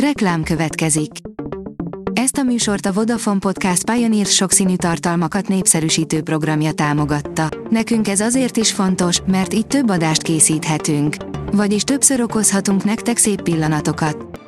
Reklám következik. Ezt a műsort a Vodafone Podcast Pioneer sokszínű tartalmakat népszerűsítő programja támogatta. Nekünk ez azért is fontos, mert így több adást készíthetünk. Vagyis többször okozhatunk nektek szép pillanatokat.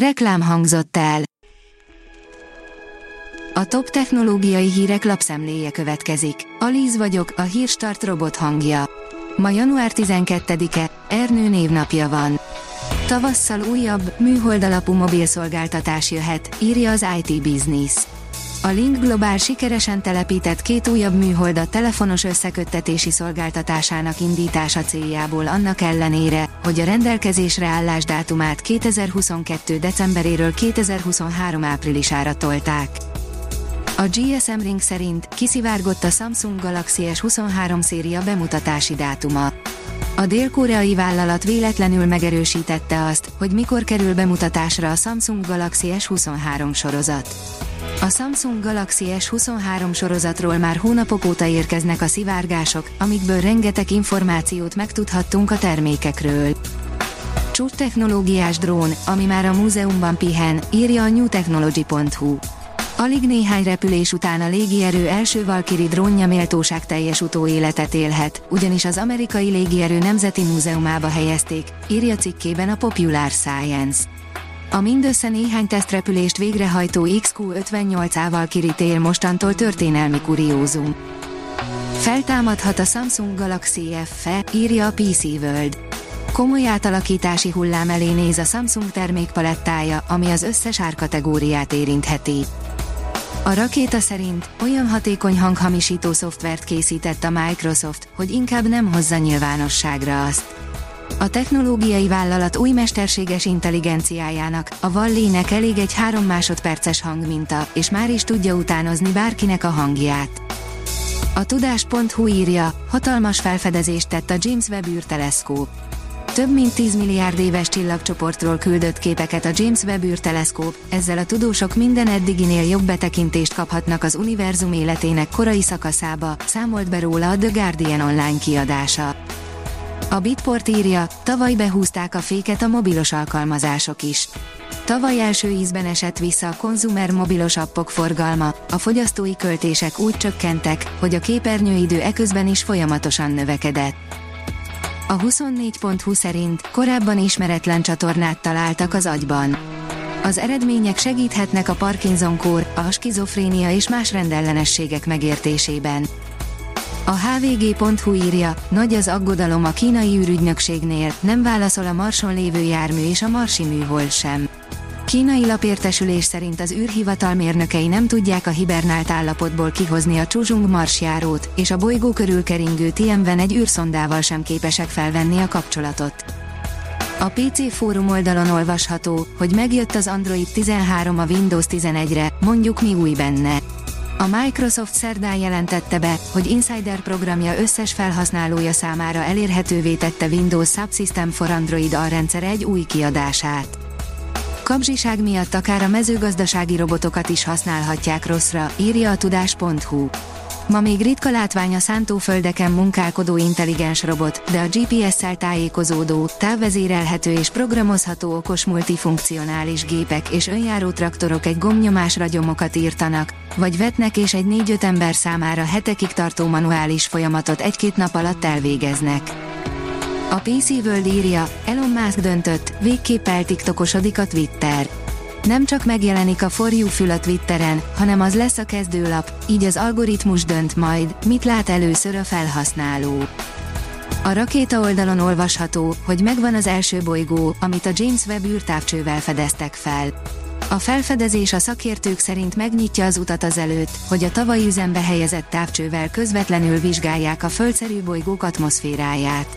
Reklám hangzott el. A top technológiai hírek lapszemléje következik. Alíz vagyok, a hírstart robot hangja. Ma január 12-e, Ernő névnapja van. Tavasszal újabb, műholdalapú mobilszolgáltatás jöhet, írja az IT Business. A Link Global sikeresen telepített két újabb műholdat telefonos összeköttetési szolgáltatásának indítása céljából annak ellenére, hogy a rendelkezésre állás dátumát 2022. decemberéről 2023. áprilisára tolták. A GSM Ring szerint kiszivárgott a Samsung Galaxy S23 széria bemutatási dátuma. A dél-koreai vállalat véletlenül megerősítette azt, hogy mikor kerül bemutatásra a Samsung Galaxy S23 sorozat. A Samsung Galaxy S23 sorozatról már hónapok óta érkeznek a szivárgások, amikből rengeteg információt megtudhattunk a termékekről. Csúcs technológiás drón, ami már a múzeumban pihen, írja a newtechnology.hu. Alig néhány repülés után a légierő első Valkyrie drónja méltóság teljes utóéletet élhet, ugyanis az amerikai légierő nemzeti múzeumába helyezték, írja cikkében a Popular Science. A mindössze néhány tesztrepülést végrehajtó XQ-58A Valkyrie tél mostantól történelmi kuriózum. Feltámadhat a Samsung Galaxy F-e, írja a PC World. Komoly átalakítási hullám elé néz a Samsung termékpalettája, ami az összes árkategóriát érintheti. A rakéta szerint olyan hatékony hanghamisító szoftvert készített a Microsoft, hogy inkább nem hozza nyilvánosságra azt. A technológiai vállalat új mesterséges intelligenciájának, a Vallének elég egy három másodperces hangminta, és már is tudja utánozni bárkinek a hangját. A tudás.hu írja, hatalmas felfedezést tett a James Webb űrteleszkóp több mint 10 milliárd éves csillagcsoportról küldött képeket a James Webb űrteleszkóp, ezzel a tudósok minden eddiginél jobb betekintést kaphatnak az univerzum életének korai szakaszába, számolt be róla a The Guardian online kiadása. A Bitport írja, tavaly behúzták a féket a mobilos alkalmazások is. Tavaly első ízben esett vissza a konzumer mobilos appok forgalma, a fogyasztói költések úgy csökkentek, hogy a képernyőidő eközben is folyamatosan növekedett. A 24.20 szerint korábban ismeretlen csatornát találtak az agyban. Az eredmények segíthetnek a Parkinson-kór, a skizofrénia és más rendellenességek megértésében. A hvg.hu írja, nagy az aggodalom a kínai űrügynökségnél, nem válaszol a Marson lévő jármű és a Marsi műhold sem. Kínai lapértesülés szerint az űrhivatal mérnökei nem tudják a hibernált állapotból kihozni a Csuzsung marsjárót, és a bolygó körül keringő Tianwen egy űrszondával sem képesek felvenni a kapcsolatot. A PC fórum oldalon olvasható, hogy megjött az Android 13 a Windows 11-re, mondjuk mi új benne. A Microsoft szerdán jelentette be, hogy Insider programja összes felhasználója számára elérhetővé tette Windows Subsystem for Android alrendszer egy új kiadását kapzsiság miatt akár a mezőgazdasági robotokat is használhatják rosszra, írja a tudás.hu. Ma még ritka látvány a szántóföldeken munkálkodó intelligens robot, de a GPS-szel tájékozódó, távvezérelhető és programozható okos multifunkcionális gépek és önjáró traktorok egy gomnyomásra gyomokat írtanak, vagy vetnek és egy négy-öt ember számára hetekig tartó manuális folyamatot egy-két nap alatt elvégeznek. A PC World írja, Elon Musk döntött, végképp eltiktokosodik a Twitter. Nem csak megjelenik a For You fül a Twitteren, hanem az lesz a kezdőlap, így az algoritmus dönt majd, mit lát először a felhasználó. A rakéta oldalon olvasható, hogy megvan az első bolygó, amit a James Webb űrtávcsővel fedeztek fel. A felfedezés a szakértők szerint megnyitja az utat az előtt, hogy a tavaly üzembe helyezett távcsővel közvetlenül vizsgálják a földszerű bolygók atmoszféráját.